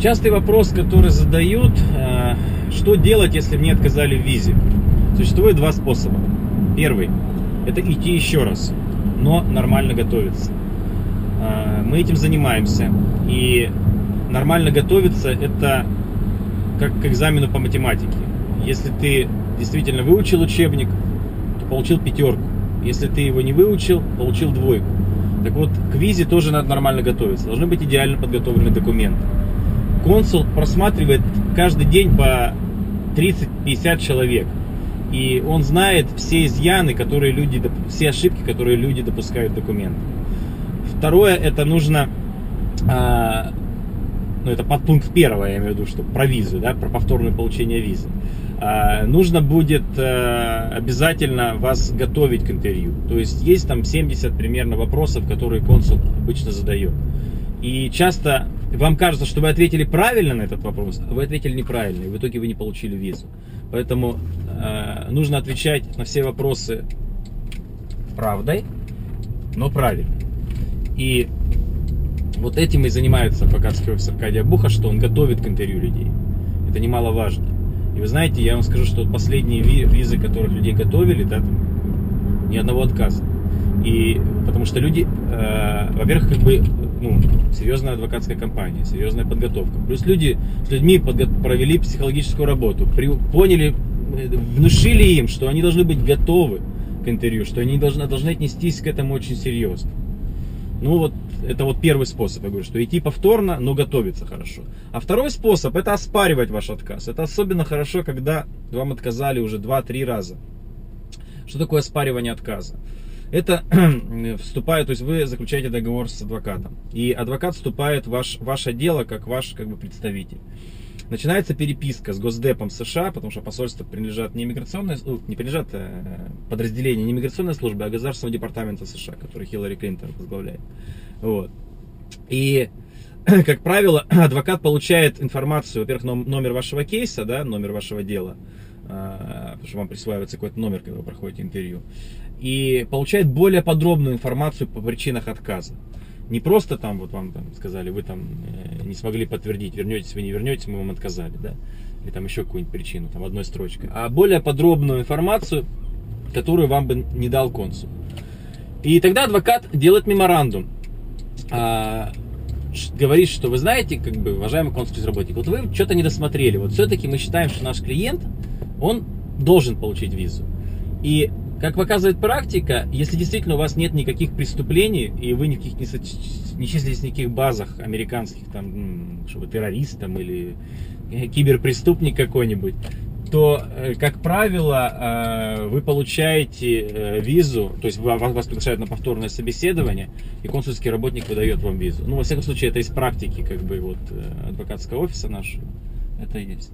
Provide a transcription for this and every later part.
Частый вопрос, который задают, э, что делать, если мне отказали в визе? Существует два способа. Первый – это идти еще раз, но нормально готовиться. Э, мы этим занимаемся. И нормально готовиться – это как к экзамену по математике. Если ты действительно выучил учебник, то получил пятерку. Если ты его не выучил, получил двойку. Так вот, к визе тоже надо нормально готовиться. Должны быть идеально подготовленные документы. Консул просматривает каждый день по 30-50 человек. И он знает все изъяны, которые люди, все ошибки, которые люди допускают в документах. Второе, это нужно, а, ну это подпункт первого, я имею в виду, что про визу, да, про повторное получение визы. А, нужно будет а, обязательно вас готовить к интервью. То есть есть там 70 примерно вопросов, которые консул обычно задает. И часто вам кажется, что вы ответили правильно на этот вопрос, а вы ответили неправильно, и в итоге вы не получили визу. Поэтому э, нужно отвечать на все вопросы правдой, но правильно. И вот этим и занимается адвокатский офис Аркадия Буха, что он готовит к интервью людей. Это немаловажно. И вы знаете, я вам скажу, что последние визы, которых людей готовили, да, ни одного отказа. И потому что люди, э, во-первых, как бы ну, серьезная адвокатская компания, серьезная подготовка. Плюс люди с людьми подго- провели психологическую работу, при, поняли, внушили им, что они должны быть готовы к интервью, что они должны, должны отнестись к этому очень серьезно. Ну вот, это вот первый способ, я говорю, что идти повторно, но готовиться хорошо. А второй способ, это оспаривать ваш отказ. Это особенно хорошо, когда вам отказали уже 2-3 раза. Что такое оспаривание отказа? Это вступает, то есть вы заключаете договор с адвокатом, и адвокат вступает в ваш, ваше дело как ваш как бы, представитель. Начинается переписка с Госдепом США, потому что посольство принадлежат не миграционной, ну, не принадлежат а подразделение не миграционной службы, а Государственного департамента США, который Хиллари Клинтон возглавляет. Вот. И как правило, адвокат получает информацию, во-первых, номер вашего кейса, да, номер вашего дела, потому что вам присваивается какой-то номер, когда вы проходите интервью и получает более подробную информацию по причинах отказа. Не просто там вот вам там сказали, вы там э, не смогли подтвердить, вернетесь вы не вернетесь, мы вам отказали, да, или там еще какую-нибудь причину, там одной строчкой, а более подробную информацию, которую вам бы не дал консул. И тогда адвокат делает меморандум, а, говорит, что вы знаете, как бы, уважаемый консульский работник, вот вы что-то не досмотрели, вот все-таки мы считаем, что наш клиент, он должен получить визу. И как показывает практика, если действительно у вас нет никаких преступлений, и вы никаких не, не числитесь в никаких базах американских, там, чтобы террорист там, или э, киберпреступник какой-нибудь, то, э, как правило, э, вы получаете визу, то есть вас, вас приглашают на повторное собеседование, и консульский работник выдает вам визу. Ну, во всяком случае, это из практики, как бы, вот, адвокатского офиса нашего, это есть.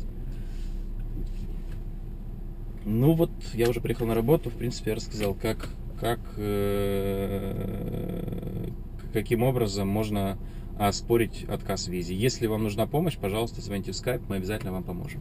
Ну вот, я уже приехал на работу, в принципе, я рассказал, как, как, э, каким образом можно оспорить отказ в визе. Если вам нужна помощь, пожалуйста, звоните в скайп, мы обязательно вам поможем.